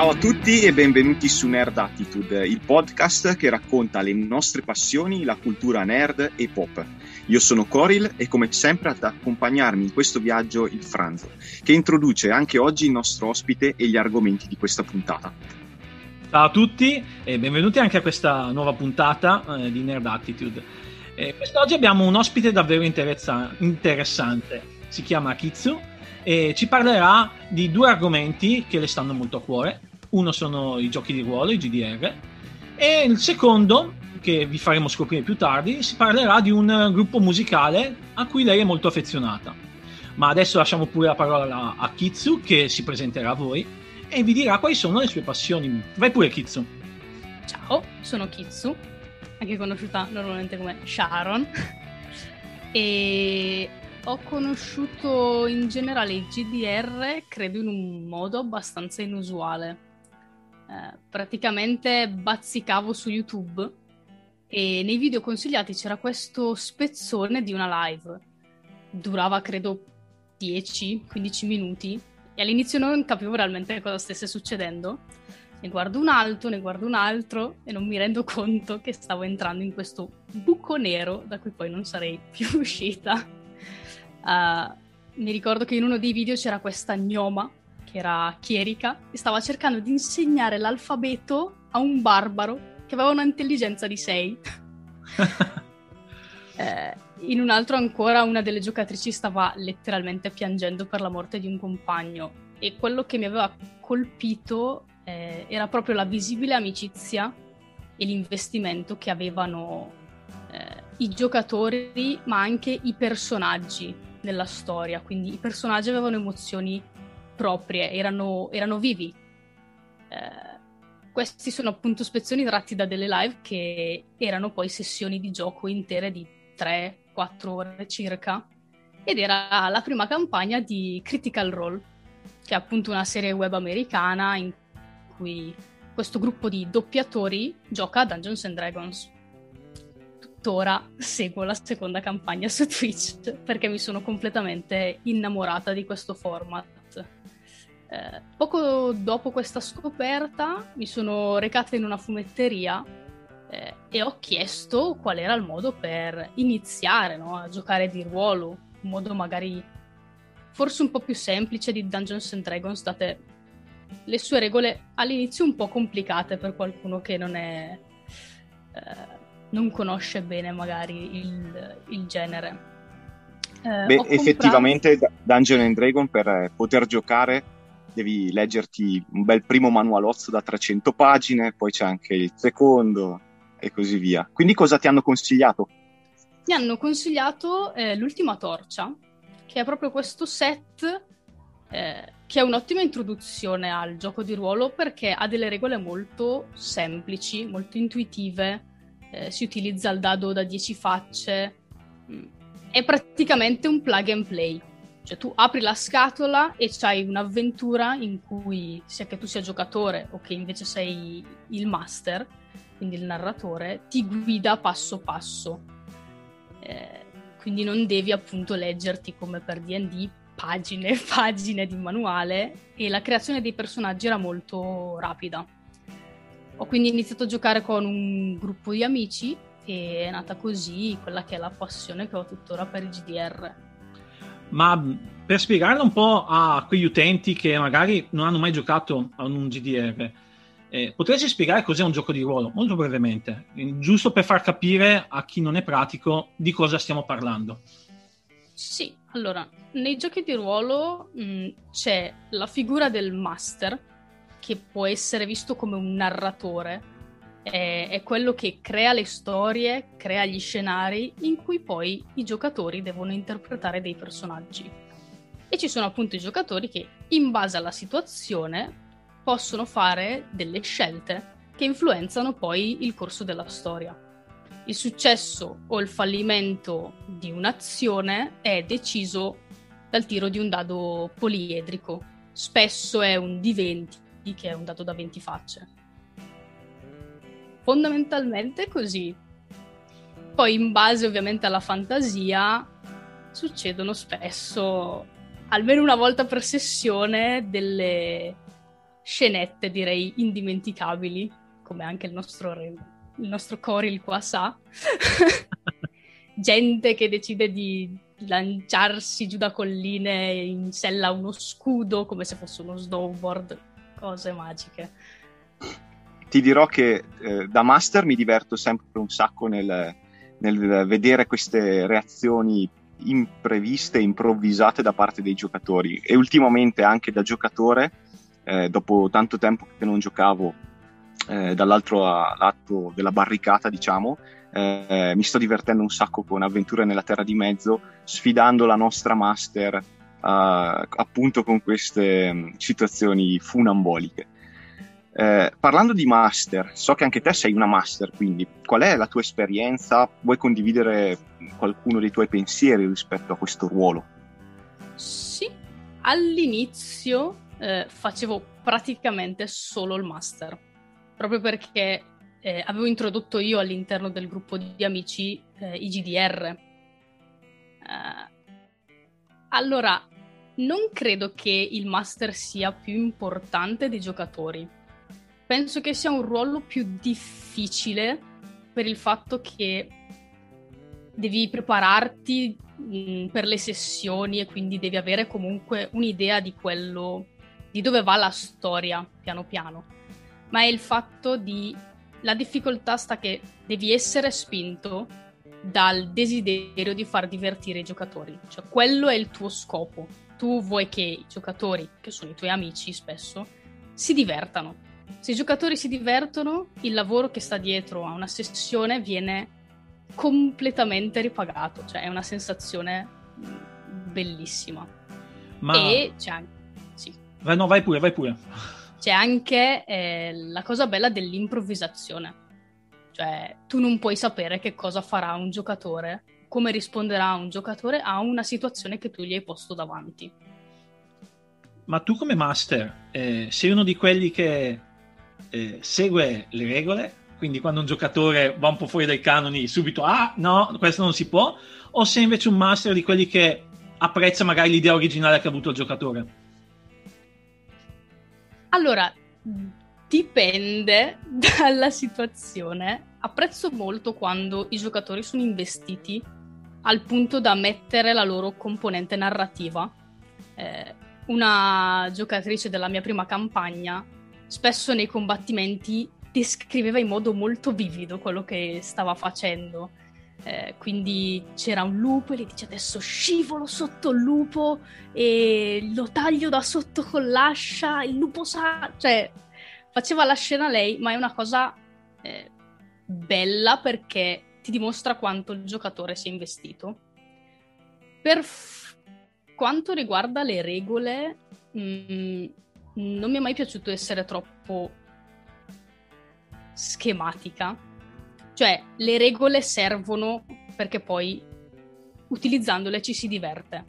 Ciao a tutti e benvenuti su Nerd Attitude, il podcast che racconta le nostre passioni, la cultura nerd e pop. Io sono Coril e come sempre ad accompagnarmi in questo viaggio il Franzo, che introduce anche oggi il nostro ospite e gli argomenti di questa puntata. Ciao a tutti e benvenuti anche a questa nuova puntata eh, di Nerd Attitude. Eh, quest'oggi abbiamo un ospite davvero interessa- interessante, si chiama Kitsu e ci parlerà di due argomenti che le stanno molto a cuore. Uno sono i giochi di ruolo, i GDR, e il secondo, che vi faremo scoprire più tardi, si parlerà di un gruppo musicale a cui lei è molto affezionata. Ma adesso lasciamo pure la parola a Kitsu, che si presenterà a voi e vi dirà quali sono le sue passioni. Vai pure, Kitsu. Ciao, sono Kitsu, anche conosciuta normalmente come Sharon. e ho conosciuto in generale i GDR, credo in un modo abbastanza inusuale. Eh, praticamente bazzicavo su YouTube e nei video consigliati c'era questo spezzone di una live. Durava credo 10-15 minuti e all'inizio non capivo realmente cosa stesse succedendo. Ne guardo un altro, ne guardo un altro e non mi rendo conto che stavo entrando in questo buco nero da cui poi non sarei più uscita. Uh, mi ricordo che in uno dei video c'era questa gnoma, che era chierica, e stava cercando di insegnare l'alfabeto a un barbaro che aveva un'intelligenza di 6. eh, in un altro ancora una delle giocatrici stava letteralmente piangendo per la morte di un compagno e quello che mi aveva colpito eh, era proprio la visibile amicizia e l'investimento che avevano eh, i giocatori ma anche i personaggi nella storia, quindi i personaggi avevano emozioni proprie, erano, erano vivi. Eh, questi sono appunto spezzoni tratti da delle live che erano poi sessioni di gioco intere di 3-4 ore circa ed era la prima campagna di Critical Role, che è appunto una serie web americana in cui questo gruppo di doppiatori gioca a Dungeons and Dragons tuttora seguo la seconda campagna su Twitch perché mi sono completamente innamorata di questo format. Eh, poco dopo questa scoperta mi sono recata in una fumetteria eh, e ho chiesto qual era il modo per iniziare no, a giocare di ruolo, un modo magari forse un po' più semplice di Dungeons and Dragons, date le sue regole all'inizio un po' complicate per qualcuno che non è... Eh, non conosce bene magari il, il genere. Eh, Beh, effettivamente comprato... Dungeon and Dragon per eh, poter giocare devi leggerti un bel primo manualozzo da 300 pagine, poi c'è anche il secondo e così via. Quindi cosa ti hanno consigliato? Mi hanno consigliato eh, l'ultima torcia, che è proprio questo set eh, che è un'ottima introduzione al gioco di ruolo perché ha delle regole molto semplici, molto intuitive, eh, si utilizza il dado da 10 facce, mm. È praticamente un plug and play. Cioè tu apri la scatola e c'hai un'avventura in cui sia che tu sia giocatore o che invece sei il master, quindi il narratore, ti guida passo passo. Eh, quindi non devi appunto leggerti come per DD pagine e pagine di manuale e la creazione dei personaggi era molto rapida ho quindi iniziato a giocare con un gruppo di amici e è nata così quella che è la passione che ho tuttora per il GDR. Ma per spiegarla un po' a quegli utenti che magari non hanno mai giocato a un GDR, eh, potresti spiegare cos'è un gioco di ruolo, molto brevemente, giusto per far capire a chi non è pratico di cosa stiamo parlando. Sì, allora, nei giochi di ruolo mh, c'è la figura del master, che può essere visto come un narratore, è, è, quello che crea le storie, crea gli scenari in cui poi i giocatori devono interpretare dei personaggi. E ci sono appunto i giocatori che, in base alla situazione, possono fare delle scelte che influenzano poi il corso della storia. Il successo o il fallimento di un'azione è deciso dal tiro di un dado poliedrico. Spesso è un D20 che è un dato da 20 facce. Fondamentalmente così. Poi in base ovviamente alla fantasia succedono spesso, almeno una volta per sessione, delle, scenette direi indimenticabili, come anche il nostro, il nostro Coril qua sa. Gente che decide di lanciarsi giù da colline in sella uno scudo come se fosse uno snowboard, cose magiche. Ti dirò che eh, da master mi diverto sempre un sacco nel, nel vedere queste reazioni impreviste, improvvisate da parte dei giocatori e ultimamente anche da giocatore, eh, dopo tanto tempo che non giocavo eh, dall'altro lato della barricata, diciamo, eh, mi sto divertendo un sacco con Avventure nella Terra di Mezzo, sfidando la nostra master uh, appunto con queste um, situazioni funamboliche. Eh, parlando di master, so che anche te sei una master, quindi qual è la tua esperienza? Vuoi condividere qualcuno dei tuoi pensieri rispetto a questo ruolo? Sì, all'inizio eh, facevo praticamente solo il master, proprio perché eh, avevo introdotto io all'interno del gruppo di amici eh, i GDR. Eh, allora, non credo che il master sia più importante dei giocatori. Penso che sia un ruolo più difficile per il fatto che devi prepararti mh, mm, per le sessioni e quindi devi avere comunque un'idea di quello, di dove va la storia piano piano. Ma è il fatto di la difficoltà sta che devi essere spinto dal desiderio di far divertire i giocatori, cioè quello è il tuo scopo. Tu vuoi che i giocatori, che sono i tuoi amici spesso, si divertano. Se i giocatori si divertono, il lavoro che sta dietro a una sessione viene completamente ripagato, cioè è una sensazione bellissima. Ma... E c'è anche... Sì. Vai, no, vai pure, vai pure c'è anche eh, la cosa bella dell'improvvisazione. Cioè, tu non puoi sapere che cosa farà un giocatore, come risponderà un giocatore a una situazione che tu gli hai posto davanti. Ma tu come master eh, sei uno di quelli che eh, segue le regole, quindi quando un giocatore va un po' fuori dai canoni subito, ah no, questo non si può, o sei invece un master di quelli che apprezza magari l'idea originale che ha avuto il giocatore? Allora, dipende dalla situazione. Apprezzo molto quando i giocatori sono investiti al punto da mettere la loro componente narrativa. Eh, una giocatrice della mia prima campagna spesso nei combattimenti descriveva in modo molto vivido quello che stava facendo eh, quindi c'era un lupo e lei dice adesso scivolo sotto il lupo e lo taglio da sotto con l'ascia, il lupo sa... Cioè, faceva la scena lei, ma è una cosa eh, bella perché ti dimostra quanto il giocatore si è investito. Per f- quanto riguarda le regole, mh, mm, non mi è mai piaciuto essere troppo schematica cioè, le regole servono perché poi utilizzandole ci si diverte.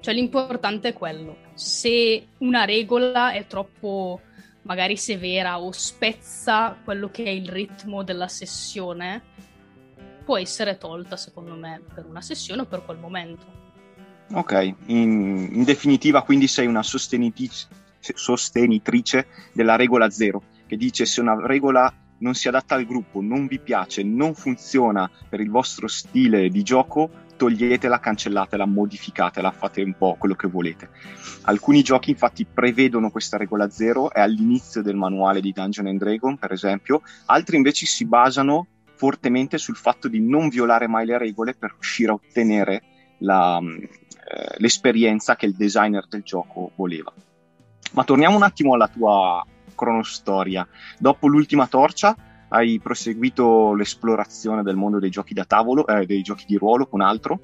Cioè, l'importante è quello. Se una regola è troppo magari severa o spezza quello che è il ritmo della sessione, può essere tolta, secondo me, per una sessione o per quel momento. Ok, in, in definitiva quindi sei una sostenitrice, sostenitrice della regola zero, che dice se una regola non si adatta al gruppo, non vi piace, non funziona per il vostro stile di gioco, toglietela, cancellatela, modificatela, fate un po' quello che volete. Alcuni giochi infatti prevedono questa regola zero, è all'inizio del manuale di Dungeon and Dragon, per esempio, altri invece si basano fortemente sul fatto di non violare mai le regole per riuscire a ottenere la, eh, l'esperienza che il designer del gioco voleva. Ma torniamo un attimo alla tua cronostoria. Dopo l'ultima torcia hai proseguito l'esplorazione del mondo dei giochi da tavolo, eh, dei giochi di ruolo con altro?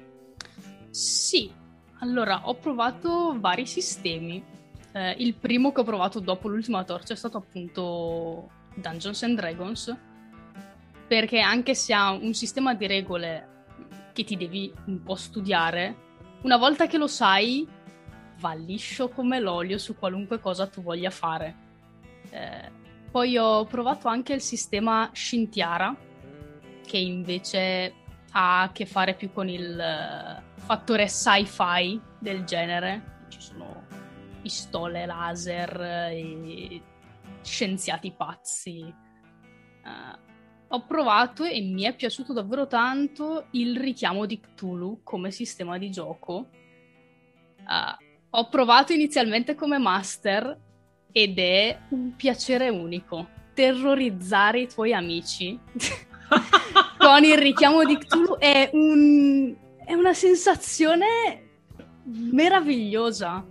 Sì, allora ho provato vari sistemi. Eh, il primo che ho provato dopo l'ultima torcia è stato appunto Dungeons and Dragons, perché anche se ha un sistema di regole che ti devi un po' studiare, una volta che lo sai, va liscio come l'olio su qualunque cosa tu voglia fare. Eh, poi ho provato anche il sistema Scintiara, che invece ha a che fare più con il uh, fattore sci-fi del genere. Ci sono pistole laser e scienziati pazzi. Uh, ho provato e mi è piaciuto davvero tanto il richiamo di Cthulhu come sistema di gioco. Uh, ho provato inizialmente come master ed è un piacere unico. Terrorizzare i tuoi amici con il richiamo di Cthulhu è, un, è una sensazione meravigliosa.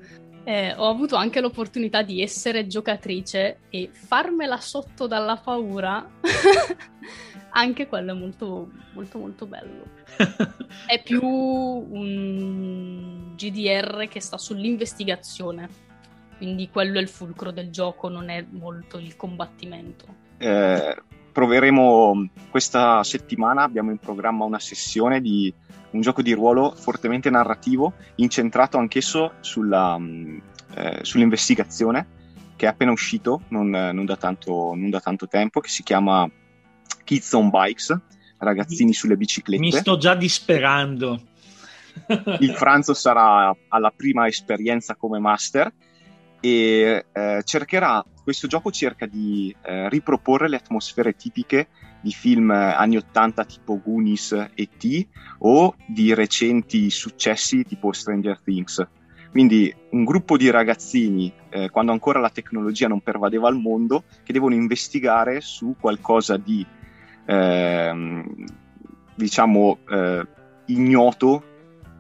Eh, ho avuto anche l'opportunità di essere giocatrice e farmela sotto dalla paura. anche quello è molto, molto, molto bello. è più un GDR che sta sull'investigazione. Quindi quello è il fulcro del gioco, non è molto il combattimento. Eh, proveremo questa settimana, abbiamo in programma una sessione di un gioco di ruolo fortemente narrativo, incentrato anch'esso sulla, mm, eh, sull'investigazione, che è appena uscito, non, non, da tanto, non, da tanto, tempo, che si chiama Kids on Bikes, ragazzini sulle biciclette. Mi sto già disperando. Il Franzo sarà alla prima esperienza come master e eh, cercherà, questo gioco cerca di eh, riproporre le atmosfere tipiche di film anni 80 tipo Goonies e T o di recenti successi tipo Stranger Things. Quindi un gruppo di ragazzini, eh, quando ancora la tecnologia non pervadeva il mondo, che devono investigare su qualcosa di, eh, diciamo, eh, ignoto,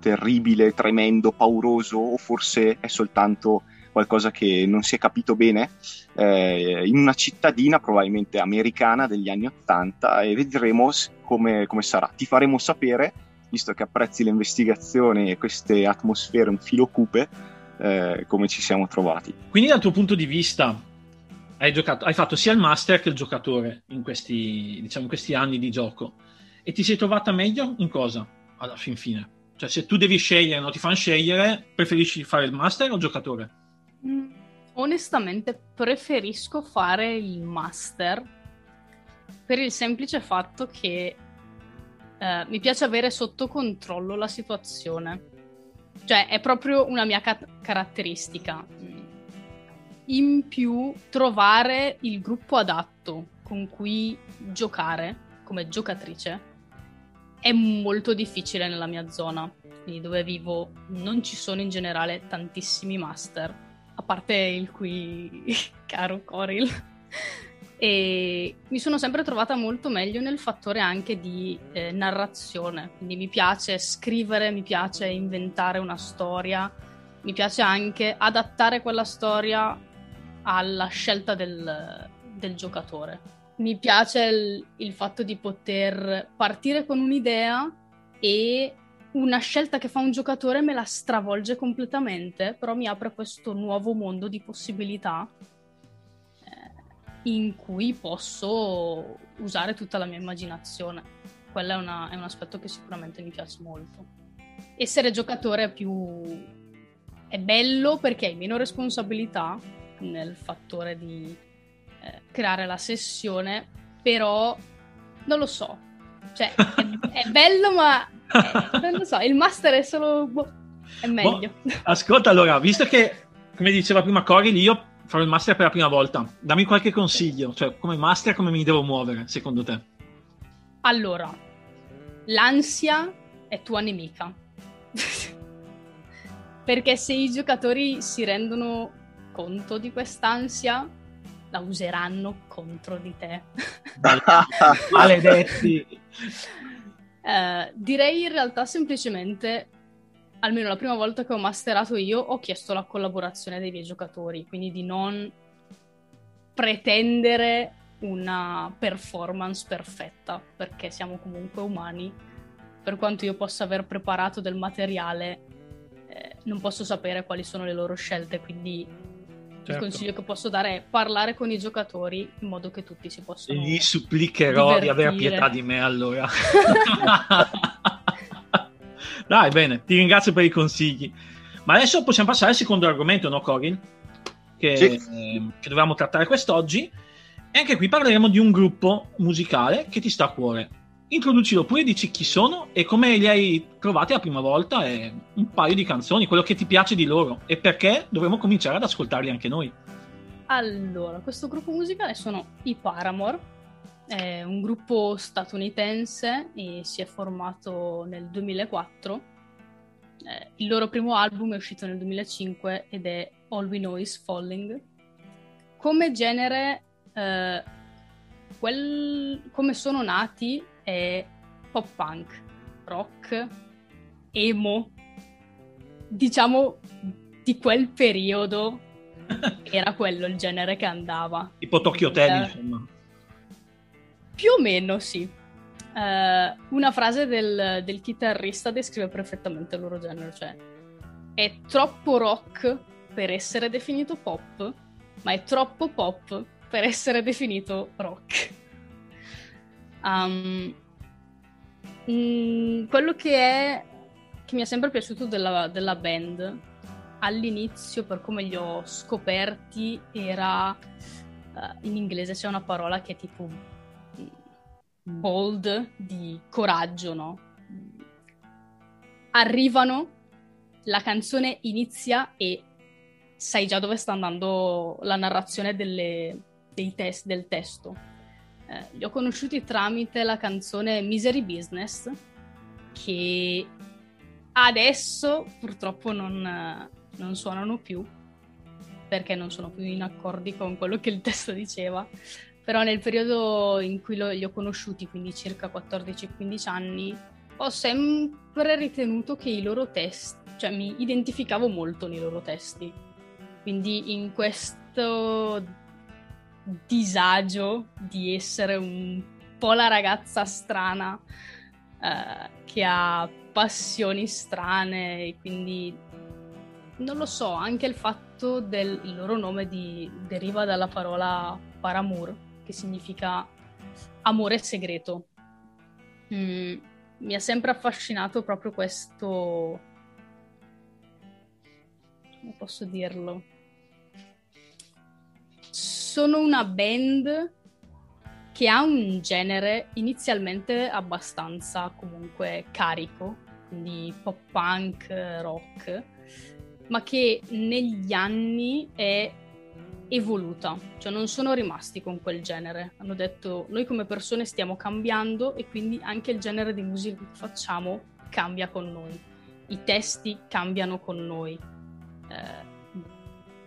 terribile, tremendo, pauroso, o forse è soltanto qualcosa che non si è capito bene, eh, in una cittadina probabilmente americana degli anni Ottanta e vedremo come, come sarà. Ti faremo sapere, visto che apprezzi le investigazioni e queste atmosfere un filo cupe, eh, come ci siamo trovati. Quindi dal tuo punto di vista hai, giocato, hai fatto sia il master che il giocatore in questi, diciamo, in questi anni di gioco e ti sei trovata meglio in cosa alla fin fine? Cioè se tu devi scegliere, non ti fanno scegliere, preferisci fare il master o il giocatore? Mm, onestamente preferisco fare il master per il semplice fatto che eh, mi piace avere sotto controllo la situazione. Cioè, è proprio una mia ca- caratteristica. In più, trovare il gruppo adatto con cui giocare come giocatrice è molto difficile nella mia zona. Quindi dove vivo non ci sono in generale tantissimi master a parte il qui caro Coril. e mi sono sempre trovata molto meglio nel fattore anche di eh, narrazione, quindi mi piace scrivere, mi piace inventare una storia, mi piace anche adattare quella storia alla scelta del, del giocatore. Mi piace il, il fatto di poter partire con un'idea e una scelta che fa un giocatore me la stravolge completamente, però mi apre questo nuovo mondo di possibilità eh, in cui posso usare tutta la mia immaginazione. Quello è, una, è un aspetto che sicuramente mi piace molto. Essere giocatore è più... è bello perché hai meno responsabilità nel fattore di eh, creare la sessione, però non lo so. Cioè, è, è bello ma eh, non lo so, il master è solo... Boh, è meglio. Boh, ascolta, allora, visto che, come diceva prima Cory, io farò il master per la prima volta, dammi qualche consiglio, cioè come master come mi devo muovere, secondo te? Allora, l'ansia è tua nemica. Perché se i giocatori si rendono conto di quest'ansia, la useranno contro di te. Maledetti! Eh, direi in realtà semplicemente, almeno la prima volta che ho masterato io, ho chiesto la collaborazione dei miei giocatori, quindi di non pretendere una performance perfetta, perché siamo comunque umani. Per quanto io possa aver preparato del materiale, eh, non posso sapere quali sono le loro scelte, quindi Certo. Il consiglio che posso dare è parlare con i giocatori in modo che tutti si possano. Gli supplicherò divertire. di avere pietà di me allora. Dai, bene, ti ringrazio per i consigli. Ma adesso possiamo passare al secondo argomento, no, Corin? Che, sì. eh, che dovevamo trattare quest'oggi. E anche qui parleremo di un gruppo musicale che ti sta a cuore. Introducilo pure, dici chi sono e come li hai trovati la prima volta e un paio di canzoni, quello che ti piace di loro e perché dovremmo cominciare ad ascoltarli anche noi. Allora, questo gruppo musicale sono i Paramore, è un gruppo statunitense e si è formato nel 2004. Eh, il loro primo album è uscito nel 2005 ed è All We Know Is Falling. Come genere, eh, quel, come sono nati è pop punk, rock, emo, diciamo di quel periodo era quello il genere che andava. Tipo Tokyo Hotel, uh, insomma. Più o meno, sì. Uh, una frase del, del, chitarrista descrive perfettamente il loro genere, cioè è troppo rock per essere definito pop, ma è troppo pop per essere definito rock. Um, quello che è che mi è sempre piaciuto della, della band all'inizio, per come li ho scoperti, era uh, in inglese c'è una parola che è tipo bold di coraggio, no? Arrivano, la canzone inizia e sai già dove sta andando la narrazione delle, test, del testo eh, li ho conosciuti tramite la canzone Misery Business, che adesso purtroppo non, non suonano più, perché non sono più in accordi con quello che il testo diceva. Però nel periodo in cui lo, li ho conosciuti, quindi circa 14-15 anni, ho sempre ritenuto che i loro testi, cioè mi identificavo molto nei loro testi. Quindi in questo disagio di essere un po' la ragazza strana eh, che ha passioni strane e quindi non lo so, anche il fatto del loro nome di, deriva dalla parola paramour, che significa amore segreto. Mm, mi ha sempre affascinato proprio questo... come posso dirlo? Sono una band che ha un genere inizialmente abbastanza comunque carico, quindi pop punk, rock, ma che negli anni è evoluta, cioè non sono rimasti con quel genere. Hanno detto noi come persone stiamo cambiando e quindi anche il genere di musica che facciamo cambia con noi. I testi cambiano con noi. Eh,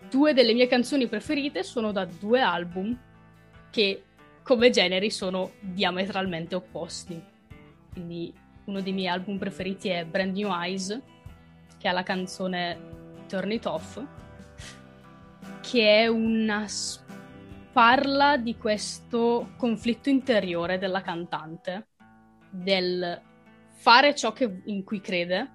due delle mie canzoni preferite sono da due album che come generi sono diametralmente opposti. Quindi uno dei miei album preferiti è Brand New Eyes, che ha la canzone Turn It Off, che è una parla di questo conflitto interiore della cantante, del fare ciò che, in cui crede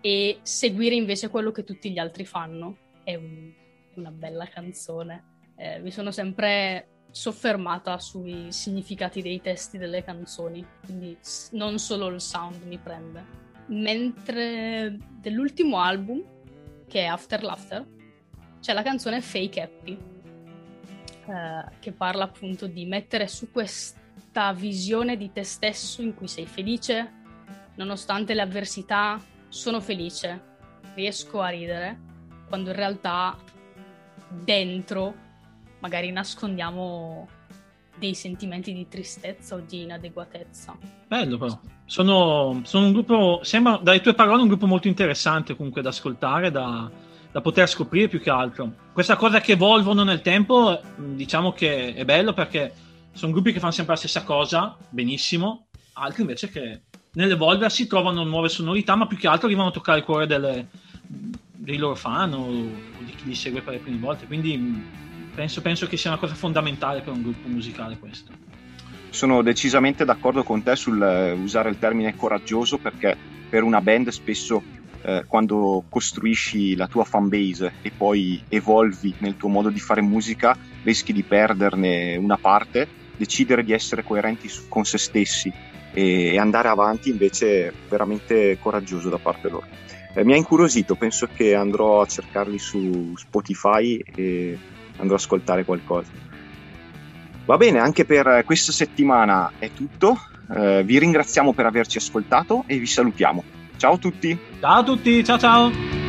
e seguire invece quello che tutti gli altri fanno è un, una bella canzone. Eh, mi sono sempre soffermata sui significati dei testi delle canzoni, quindi non solo il sound mi prende. Mentre dell'ultimo album, che è After Laughter, c'è la canzone Fake Happy, eh, che parla appunto di mettere su questa visione di te stesso in cui sei felice, nonostante le avversità, sono felice, riesco a ridere quando in realtà dentro magari nascondiamo dei sentimenti di tristezza o di inadeguatezza. Bello però. Sono, sono un gruppo, sembra dalle tue parole un gruppo molto interessante comunque da ascoltare, da, da poter scoprire più che altro. Questa cosa che evolvono nel tempo, diciamo che è bello perché sono gruppi che fanno sempre la stessa cosa, benissimo, altri invece che nell'evolversi trovano nuove sonorità, ma più che altro arrivano a toccare il cuore delle, dei loro fan o, di chi li segue per le prime volte. Quindi mm, penso, penso che sia una cosa fondamentale per un gruppo musicale questo. Sono decisamente d'accordo con te sul eh, usare il termine coraggioso perché per una band spesso eh, quando costruisci la tua fanbase e poi evolvi nel tuo modo di fare musica rischi di perderne una parte, decidere di essere coerenti con se stessi e andare avanti invece è veramente coraggioso da parte loro eh, mi ha incuriosito, penso che andrò a cercarli su Spotify e andrò ad ascoltare qualcosa. Va bene, anche per questa settimana è tutto. Uh, vi ringraziamo per averci ascoltato e vi salutiamo. Ciao a tutti. Ciao a tutti, ciao ciao.